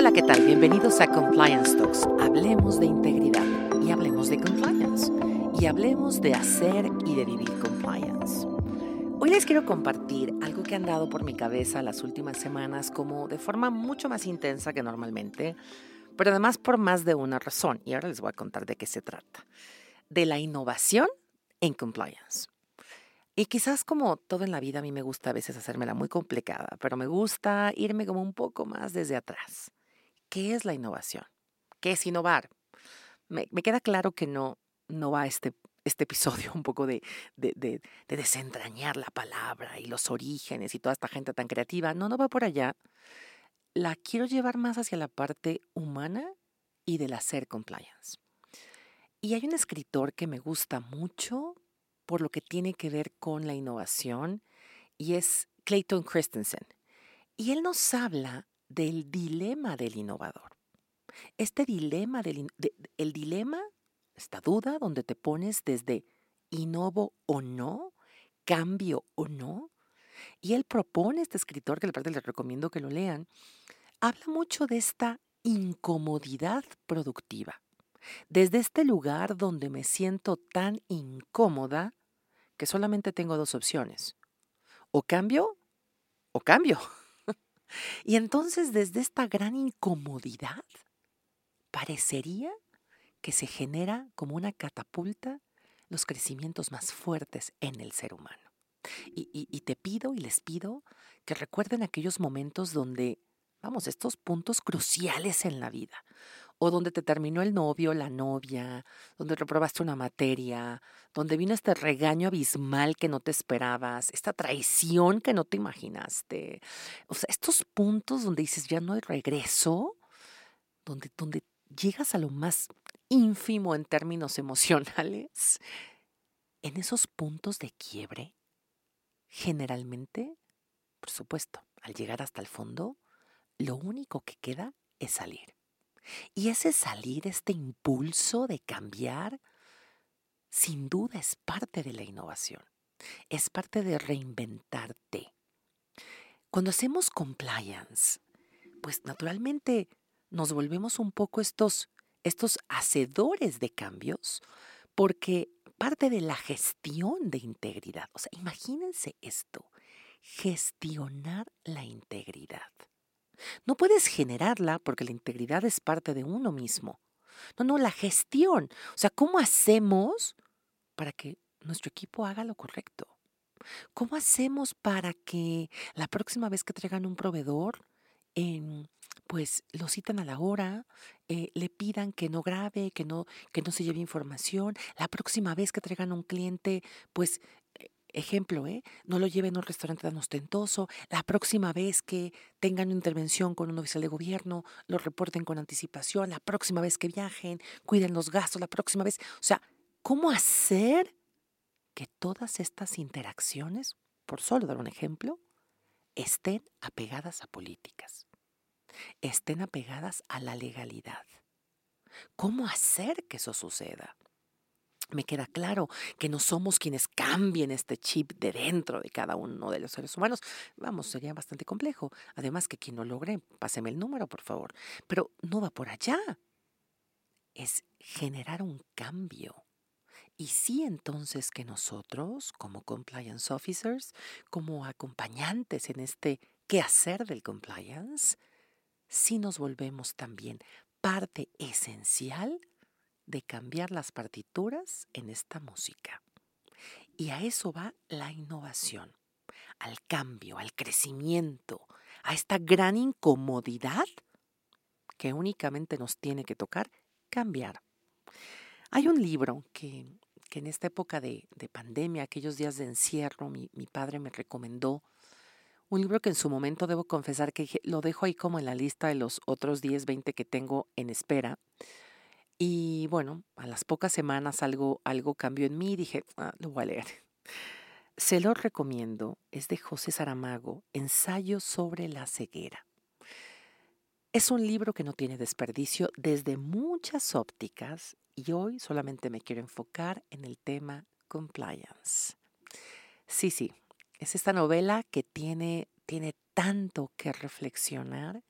Hola, ¿qué tal? Bienvenidos a Compliance Talks. Hablemos de integridad y hablemos de compliance y hablemos de hacer y de vivir compliance. Hoy les quiero compartir algo que han dado por mi cabeza las últimas semanas como de forma mucho más intensa que normalmente, pero además por más de una razón. Y ahora les voy a contar de qué se trata. De la innovación en compliance. Y quizás como todo en la vida, a mí me gusta a veces hacérmela muy complicada, pero me gusta irme como un poco más desde atrás. ¿Qué es la innovación? ¿Qué es innovar? Me, queda claro que no, no va este, este episodio un poco de, de, de, de desentrañar la palabra y los orígenes y toda esta gente tan creativa. No, no va por allá. La quiero llevar más hacia la parte humana y del hacer compliance. Y hay un escritor que me gusta mucho por lo que tiene que ver con la innovación y es Clayton Christensen. Y él nos habla del dilema del innovador. Este dilema, del, el dilema, esta duda donde te pones desde innovo o no, cambio o no. Y él propone, este escritor, que de les recomiendo que lo lean, habla mucho de esta incomodidad productiva. Desde este lugar donde me siento tan incómoda que solamente tengo dos opciones. O cambio o cambio. Y entonces desde esta gran incomodidad, parecería que se genera como una catapulta los crecimientos más fuertes en el ser humano. Y, y, te pido y les pido que recuerden aquellos momentos donde, vamos, estos puntos cruciales en la vida, o donde te terminó el novio, la novia, donde reprobaste una materia, donde vino este regaño abismal que no te esperabas, esta traición que no te imaginaste. O sea, estos puntos donde dices ya no hay regreso, donde, donde llegas a lo más ínfimo en términos emocionales, en esos puntos de quiebre, generalmente, por supuesto, al llegar hasta el fondo, lo único que queda es salir. Y ese salir, este impulso de cambiar, sin duda es parte de la innovación, es parte de reinventarte. Cuando hacemos compliance, pues naturalmente nos volvemos un poco estos, estos hacedores de cambios, porque parte de la gestión de integridad, o sea, imagínense esto, gestionar la integridad. No puedes generarla porque la integridad es parte de uno mismo. No, no, la gestión. O sea, ¿cómo hacemos para que nuestro equipo haga lo correcto? ¿Cómo hacemos para que la próxima vez que traigan un proveedor, em, pues lo citan a la hora, eh, le pidan que no grabe, que no, que no se lleve información. La próxima vez que traigan un cliente, pues Ejemplo, ¿eh? no lo lleven a un restaurante tan ostentoso. La próxima vez que tengan una intervención con un oficial de gobierno, lo reporten con anticipación. La próxima vez que viajen, cuiden los gastos. La próxima vez, o sea, ¿cómo hacer que todas estas interacciones, por solo dar un ejemplo, estén apegadas a políticas, estén apegadas a la legalidad? ¿Cómo hacer que eso suceda? Me queda claro que no somos quienes cambien este chip de dentro de cada uno de los seres humanos. Vamos, sería bastante complejo. Además que quien lo logre, páseme el número, por favor. Pero no va por allá. Es generar un cambio. Y sí entonces que nosotros, como compliance officers, como acompañantes en este quehacer del compliance, sí nos volvemos también parte esencial de cambiar las partituras en esta música. Y a eso va la innovación, al cambio, al crecimiento, a esta gran incomodidad que únicamente nos tiene que tocar cambiar. Hay un libro que, en esta época de, pandemia, aquellos días de encierro, mi, mi padre me recomendó, un libro que en su momento debo confesar que lo dejo ahí como en la lista de los otros 10, 20 que tengo en espera, y bueno, a las pocas semanas algo, algo cambió en mí y dije, ah, lo voy a leer. Se lo recomiendo, es de José Saramago, Ensayo sobre la ceguera. Es un libro que no tiene desperdicio desde muchas ópticas y hoy solamente me quiero enfocar en el tema compliance. Sí, sí, es esta novela que tiene, tiene tanto que reflexionar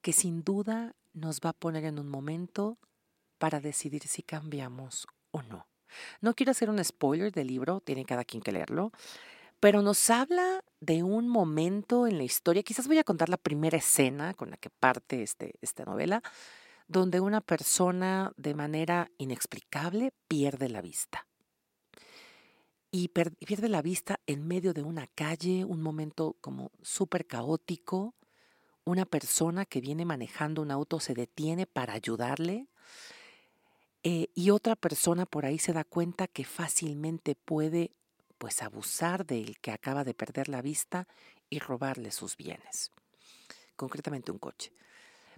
que sin duda nos va a poner en un momento para decidir si cambiamos o no. No quiero hacer un spoiler del libro, tiene cada quien que leerlo, pero nos habla de un momento en la historia, quizás voy a contar la primera escena con la que parte este, esta novela, donde una persona de manera inexplicable pierde la vista. Y pierde la vista en medio de una calle, un momento como súper caótico. Una persona que viene manejando un auto se detiene para ayudarle eh, y otra persona por ahí se da cuenta que fácilmente puede pues abusar del que acaba de perder la vista y robarle sus bienes, concretamente un coche.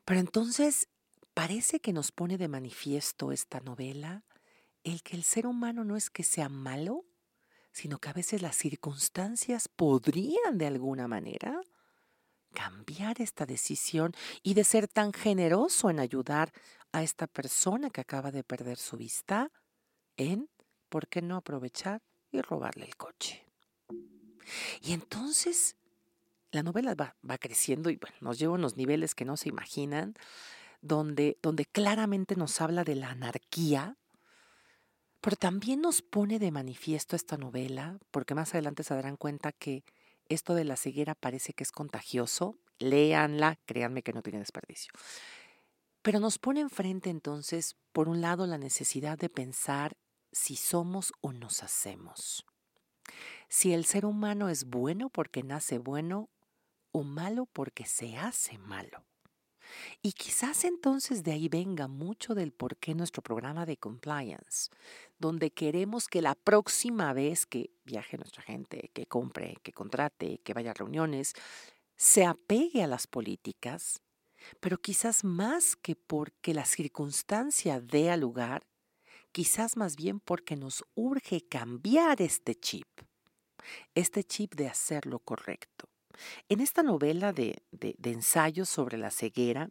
Pero entonces Parece que nos pone de manifiesto esta novela el que el ser humano no es que sea malo, sino que a veces las circunstancias podrían de alguna manera cambiar esta decisión y de ser tan generoso en ayudar a esta persona que acaba de perder su vista en, ¿por qué no aprovechar y robarle el coche? Y entonces la novela va, va creciendo y bueno, nos lleva a unos niveles que no se imaginan donde, donde claramente nos habla de la anarquía, pero también nos pone de manifiesto esta novela, porque más adelante se darán cuenta que esto de la ceguera parece que es contagioso. Léanla, créanme que no tiene desperdicio. Pero nos pone enfrente entonces, por un lado, la necesidad de pensar si somos o nos hacemos. Si el ser humano es bueno porque nace bueno o malo porque se hace malo. Y quizás entonces de ahí venga mucho del por qué nuestro programa de compliance, donde queremos que la próxima vez que viaje nuestra gente, que compre, que contrate, que vaya a reuniones, se apegue a las políticas, pero quizás más que porque la circunstancia dé al lugar, quizás más bien porque nos urge cambiar este chip, este chip de hacer lo correcto. En esta novela de, ensayos sobre la ceguera,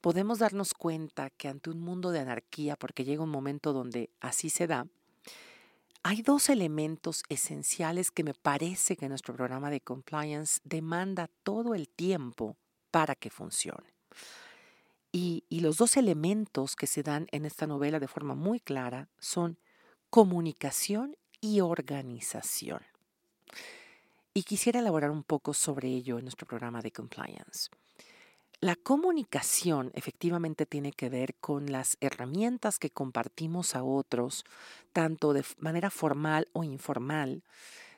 podemos darnos cuenta que ante un mundo de anarquía, porque llega un momento donde así se da, hay dos elementos esenciales que me parece que nuestro programa de compliance demanda todo el tiempo para que funcione. y, los dos elementos que se dan en esta novela de forma muy clara son comunicación y organización. Y quisiera elaborar un poco sobre ello en nuestro programa de compliance. La comunicación efectivamente tiene que ver con las herramientas que compartimos a otros, tanto de manera formal o informal,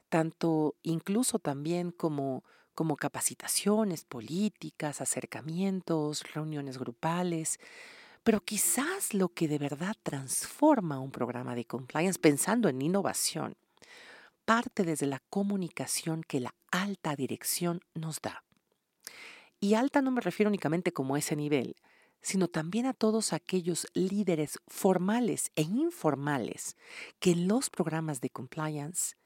tanto incluso también como, como capacitaciones políticas, acercamientos, reuniones grupales. Pero quizás lo que de verdad transforma un programa de compliance, pensando en innovación, parte desde la comunicación que la alta dirección nos da. Y alta no me refiero únicamente como ese nivel, sino también a todos aquellos líderes formales e informales que en los programas de compliance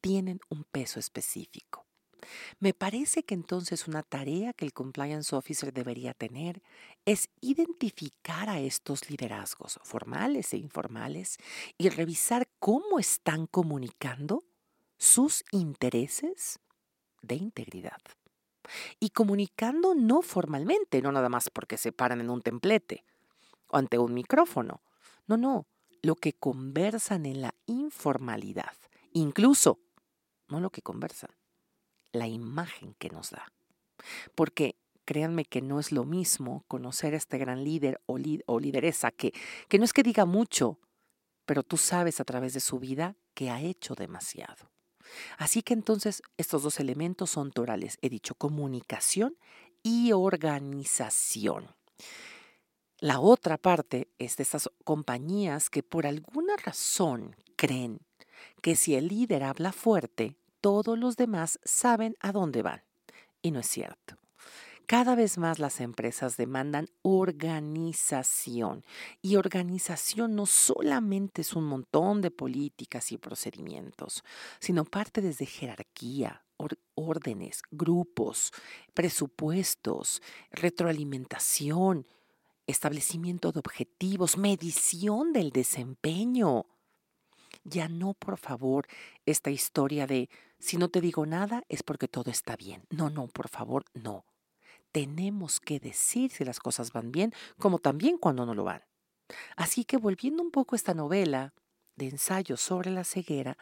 tienen un peso específico. Me parece que entonces una tarea que el compliance officer debería tener es identificar a estos liderazgos formales e informales y revisar cómo están comunicando sus intereses de integridad. Y comunicando no formalmente, no nada más porque se paran en un templete o ante un micrófono. No, no, lo que conversan en la informalidad. Incluso, no lo que conversan, la imagen que nos da. Porque créanme que no es lo mismo conocer a este gran líder o, o lideresa que, que no es que diga mucho, pero tú sabes a través de su vida que ha hecho demasiado. Así que entonces estos dos elementos son torales. He dicho comunicación y organización. La otra parte es de estas compañías que por alguna razón creen que si el líder habla fuerte, todos los demás saben a dónde van. Y no es cierto. Cada vez más las empresas demandan organización y organización no solamente es un montón de políticas y procedimientos, sino parte desde jerarquía, órdenes, grupos, presupuestos, retroalimentación, establecimiento de objetivos, medición del desempeño. Ya no, por favor, esta historia de si no te digo nada es porque todo está bien. No, no, por favor, no tenemos que decir si las cosas van bien, como también cuando no lo van. Así que volviendo un poco a esta novela de ensayo sobre la ceguera,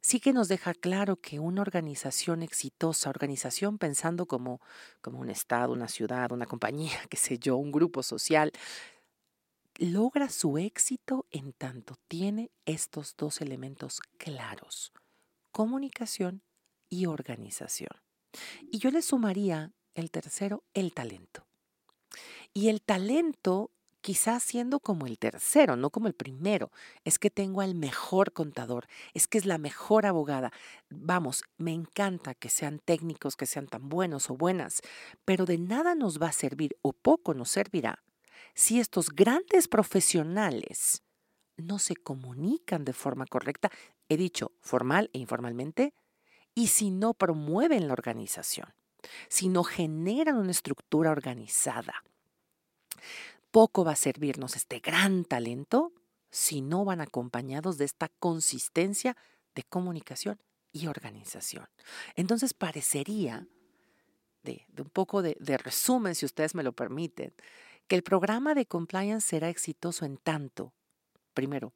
sí que nos deja claro que una organización exitosa, organización pensando como, como un estado, una ciudad, una compañía, qué sé yo, un grupo social, logra su éxito en tanto tiene estos dos elementos claros, comunicación y organización. Y yo le sumaría el tercero, el talento. Y el talento quizás siendo como el tercero, no como el primero. Es que tengo al mejor contador, es que es la mejor abogada. Vamos, me encanta que sean técnicos, que sean tan buenos o buenas, pero de nada nos va a servir o poco nos servirá si estos grandes profesionales no se comunican de forma correcta, he dicho formal e informalmente, y si no promueven la organización, si no generan una estructura organizada poco va a servirnos este gran talento si no van acompañados de esta consistencia de comunicación y organización. Entonces parecería, de, un poco de, de resumen, si ustedes me lo permiten, que el programa de compliance será exitoso en tanto, primero,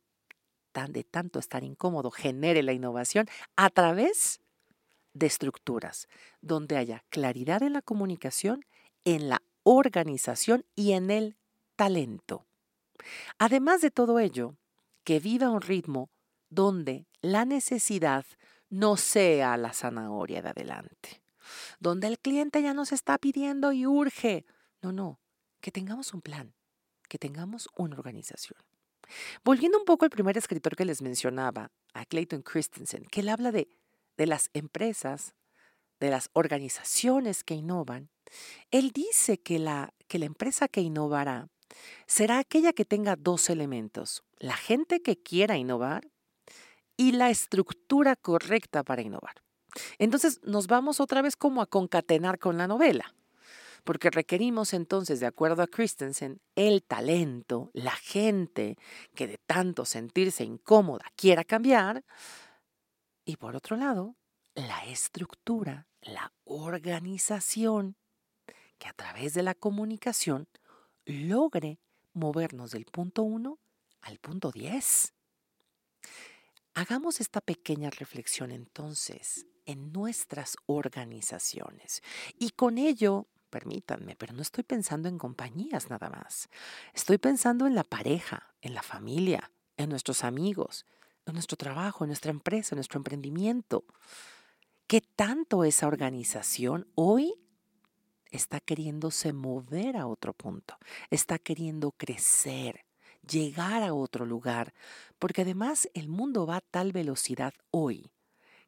tan de tanto estar incómodo, genere la innovación a través de estructuras donde haya claridad en la comunicación, en la organización y en el talento. Además de todo ello, que viva un ritmo donde la necesidad no sea la zanahoria de adelante, donde el cliente ya nos está pidiendo y urge. No, no, que tengamos un plan, que tengamos una organización. Volviendo un poco al primer escritor que les mencionaba, a Clayton Christensen, que él habla de, de las empresas, de las organizaciones que innovan, él dice que la, que la empresa que innovará será aquella que tenga dos elementos, la gente que quiera innovar y la estructura correcta para innovar. Entonces nos vamos otra vez como a concatenar con la novela, porque requerimos entonces, de acuerdo a Christensen, el talento, la gente que de tanto sentirse incómoda quiera cambiar, y por otro lado, la estructura, la organización, que a través de la comunicación logre movernos del punto 1 al punto 10. Hagamos esta pequeña reflexión entonces en nuestras organizaciones y con ello, permítanme, pero no estoy pensando en compañías nada más. Estoy pensando en la pareja, en la familia, en nuestros amigos, en nuestro trabajo, en nuestra empresa, en nuestro emprendimiento. ¿Qué tanto esa organización hoy está queriéndose mover a otro punto, está queriendo crecer, llegar a otro lugar, porque además el mundo va a tal velocidad hoy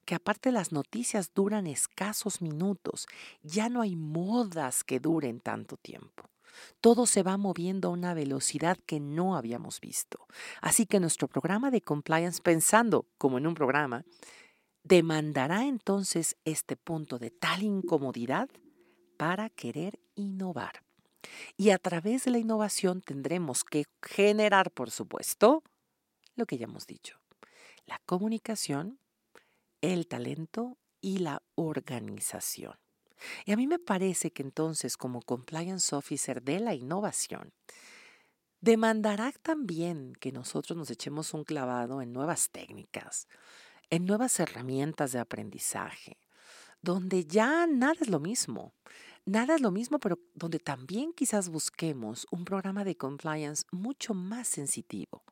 que aparte las noticias duran escasos minutos, ya no hay modas que duren tanto tiempo. Todo se va moviendo a una velocidad que no habíamos visto. Así que nuestro programa de compliance, pensando como en un programa, demandará entonces este punto de tal incomodidad para querer innovar. Y a través de la innovación tendremos que generar, por supuesto, lo que ya hemos dicho, la comunicación, el talento y la organización. Y a mí me parece que entonces como compliance officer de la innovación, demandará también que nosotros nos echemos un clavado en nuevas técnicas, en nuevas herramientas de aprendizaje, donde ya nada es lo mismo. Nada es lo mismo, pero donde también quizás busquemos un programa de compliance mucho más sensitivo,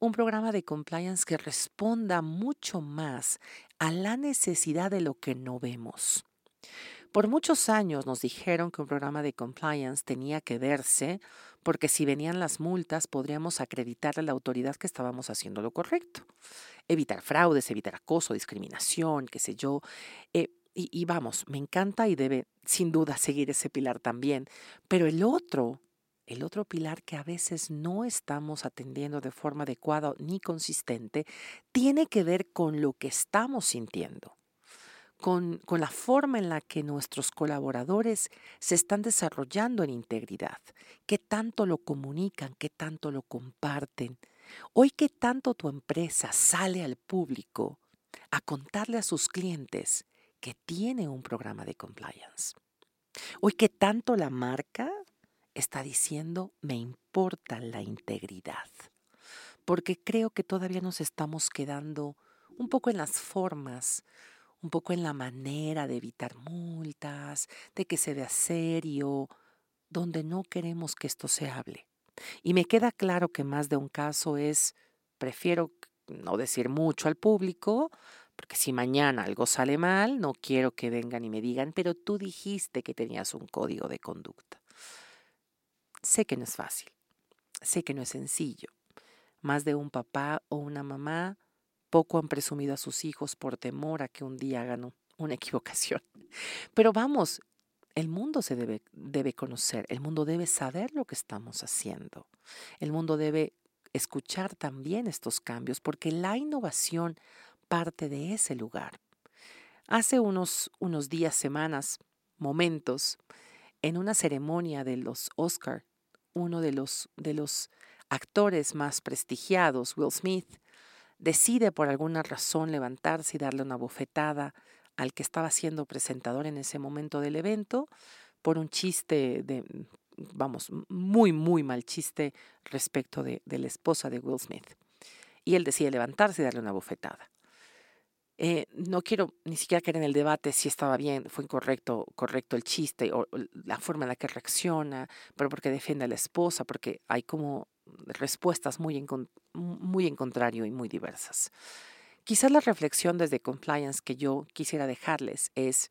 un programa de compliance que responda mucho más a la necesidad de lo que no vemos. Por muchos años nos dijeron que un programa de compliance tenía que verse porque si venían las multas podríamos acreditar a la autoridad que estábamos haciendo lo correcto. Evitar fraudes, evitar acoso, discriminación, qué sé yo. Eh, y, vamos, me encanta y debe sin duda seguir ese pilar también. Pero el otro, el otro pilar que a veces no estamos atendiendo de forma adecuada ni consistente, tiene que ver con lo que estamos sintiendo. Con, con, la forma en la que nuestros colaboradores se están desarrollando en integridad, qué tanto lo comunican, qué tanto lo comparten. Hoy, qué tanto tu empresa sale al público a contarle a sus clientes que tiene un programa de compliance. Hoy que tanto la marca está diciendo, me importa la integridad, porque creo que todavía nos estamos quedando un poco en las formas, un poco en la manera de evitar multas, de que se vea serio, donde no queremos que esto se hable. Y me queda claro que más de un caso es, prefiero no decir mucho al público, porque si mañana algo sale mal, no quiero que vengan y me digan, pero tú dijiste que tenías un código de conducta. Sé que no es fácil, sé que no es sencillo. Más de un papá o una mamá poco han presumido a sus hijos por temor a que un día hagan una equivocación. Pero vamos, el mundo se debe, debe conocer, el mundo debe saber lo que estamos haciendo. El mundo debe escuchar también estos cambios porque la innovación parte de ese lugar. Hace unos, unos días, semanas, momentos, en una ceremonia de los Oscar, uno de los, de los actores más prestigiados, Will Smith, decide por alguna razón levantarse y darle una bofetada al que estaba siendo presentador en ese momento del evento por un chiste de, vamos, muy, muy mal chiste respecto de, la esposa de Will Smith. Y él decide levantarse y darle una bofetada. Eh, no quiero ni siquiera caer en el debate si estaba bien, fue incorrecto, correcto el chiste o la forma en la que reacciona, pero porque defiende a la esposa, porque hay como respuestas muy muy en contrario y muy diversas. Quizás la reflexión desde compliance que yo quisiera dejarles es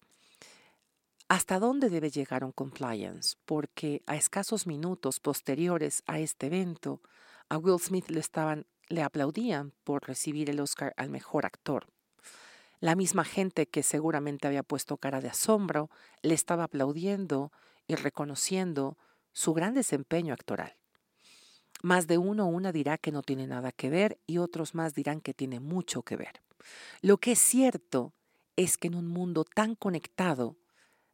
hasta dónde debe llegar un compliance, porque a escasos minutos posteriores a este evento, a Will Smith le estaban le aplaudían por recibir el Oscar al mejor actor. La misma gente que seguramente había puesto cara de asombro le estaba aplaudiendo y reconociendo su gran desempeño actoral. Más de uno o una dirá que no tiene nada que ver y otros más dirán que tiene mucho que ver. Lo que es cierto es que en un mundo tan conectado,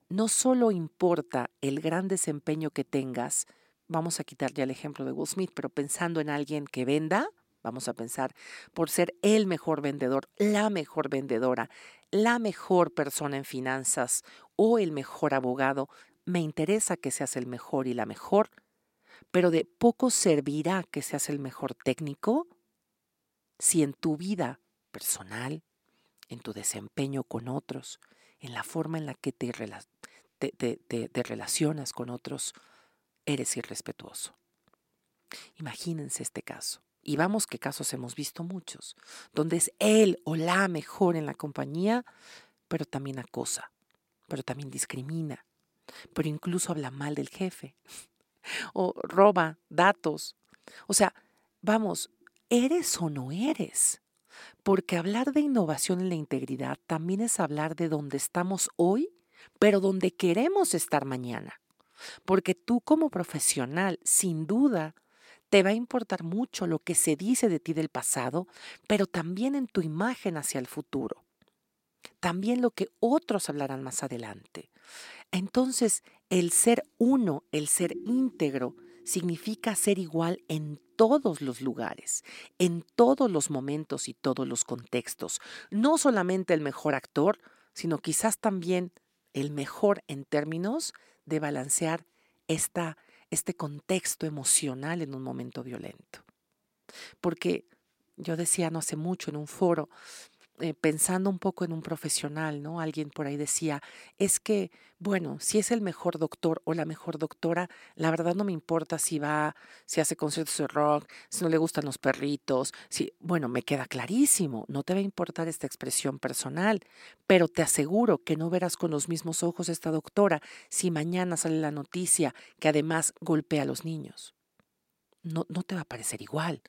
no solo importa el gran desempeño que tengas, vamos a quitar ya el ejemplo de Will Smith, pero pensando en alguien que venda, vamos a pensar, por ser el mejor vendedor, la mejor vendedora, la mejor persona en finanzas o el mejor abogado, me interesa que seas el mejor y la mejor, pero de poco servirá que seas el mejor técnico si en tu vida personal, en tu desempeño con otros, en la forma en la que te, relacionas con otros, eres irrespetuoso. Imagínense este caso. Y vamos que casos hemos visto muchos, donde es él o la mejor en la compañía, pero también acosa, pero también discrimina, pero incluso habla mal del jefe o roba datos. O sea, vamos, ¿eres o no eres? Porque hablar de innovación en la integridad también es hablar de dónde estamos hoy, pero donde queremos estar mañana. Porque tú como profesional, sin duda, te va a importar mucho lo que se dice de ti del pasado, pero también en tu imagen hacia el futuro. También lo que otros hablarán más adelante. Entonces, el ser uno, el ser íntegro, significa ser igual en todos los lugares, en todos los momentos y todos los contextos. No solamente el mejor actor, sino quizás también el mejor en términos de balancear esta este contexto emocional en un momento violento. Porque yo decía no hace mucho en un foro, eh, pensando un poco en un profesional, ¿no? Alguien por ahí decía, es que, bueno, si es el mejor doctor o la mejor doctora, la verdad no me importa si va, si hace conciertos de rock, si no le gustan los perritos, si, bueno, me queda clarísimo, no te va a importar esta expresión personal, pero te aseguro que no verás con los mismos ojos esta doctora si mañana sale la noticia que además golpea a los niños no, no te va a parecer igual.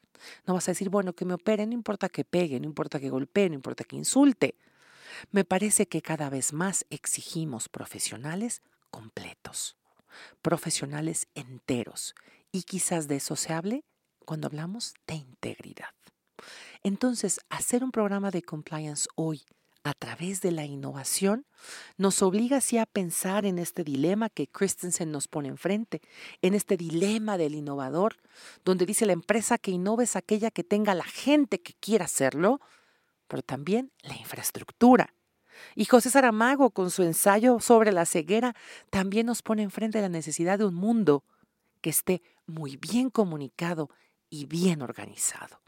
No vas a decir, bueno, que me opere, no importa que pegue, no importa que golpee, no importa que insulte. Me parece que cada vez más exigimos profesionales completos, profesionales enteros, y quizás de eso se hable cuando hablamos de integridad. Entonces, hacer un programa de compliance hoy a través de la innovación, nos obliga así a pensar en este dilema que Christensen nos pone enfrente, en este dilema del innovador, donde dice la empresa que innova es aquella que tenga la gente que quiera hacerlo, pero también la infraestructura. Y José Saramago, con su ensayo sobre la ceguera, también nos pone enfrente la necesidad de un mundo que esté muy bien comunicado y bien organizado,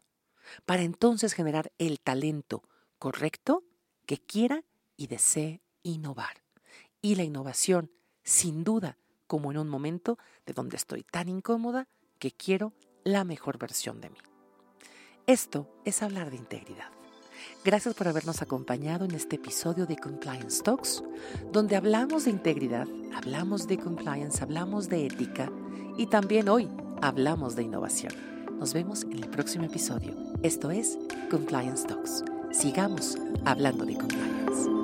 para entonces generar el talento correcto que quiera y desee innovar. Y la innovación, sin duda, como en un momento de donde estoy tan incómoda que quiero la mejor versión de mí. Esto es hablar de integridad. Gracias por habernos acompañado en este episodio de Compliance Talks, donde hablamos de integridad, hablamos de compliance, hablamos de ética y también hoy hablamos de innovación. Nos vemos en el próximo episodio. Esto es Compliance Talks. Sigamos hablando de compliance.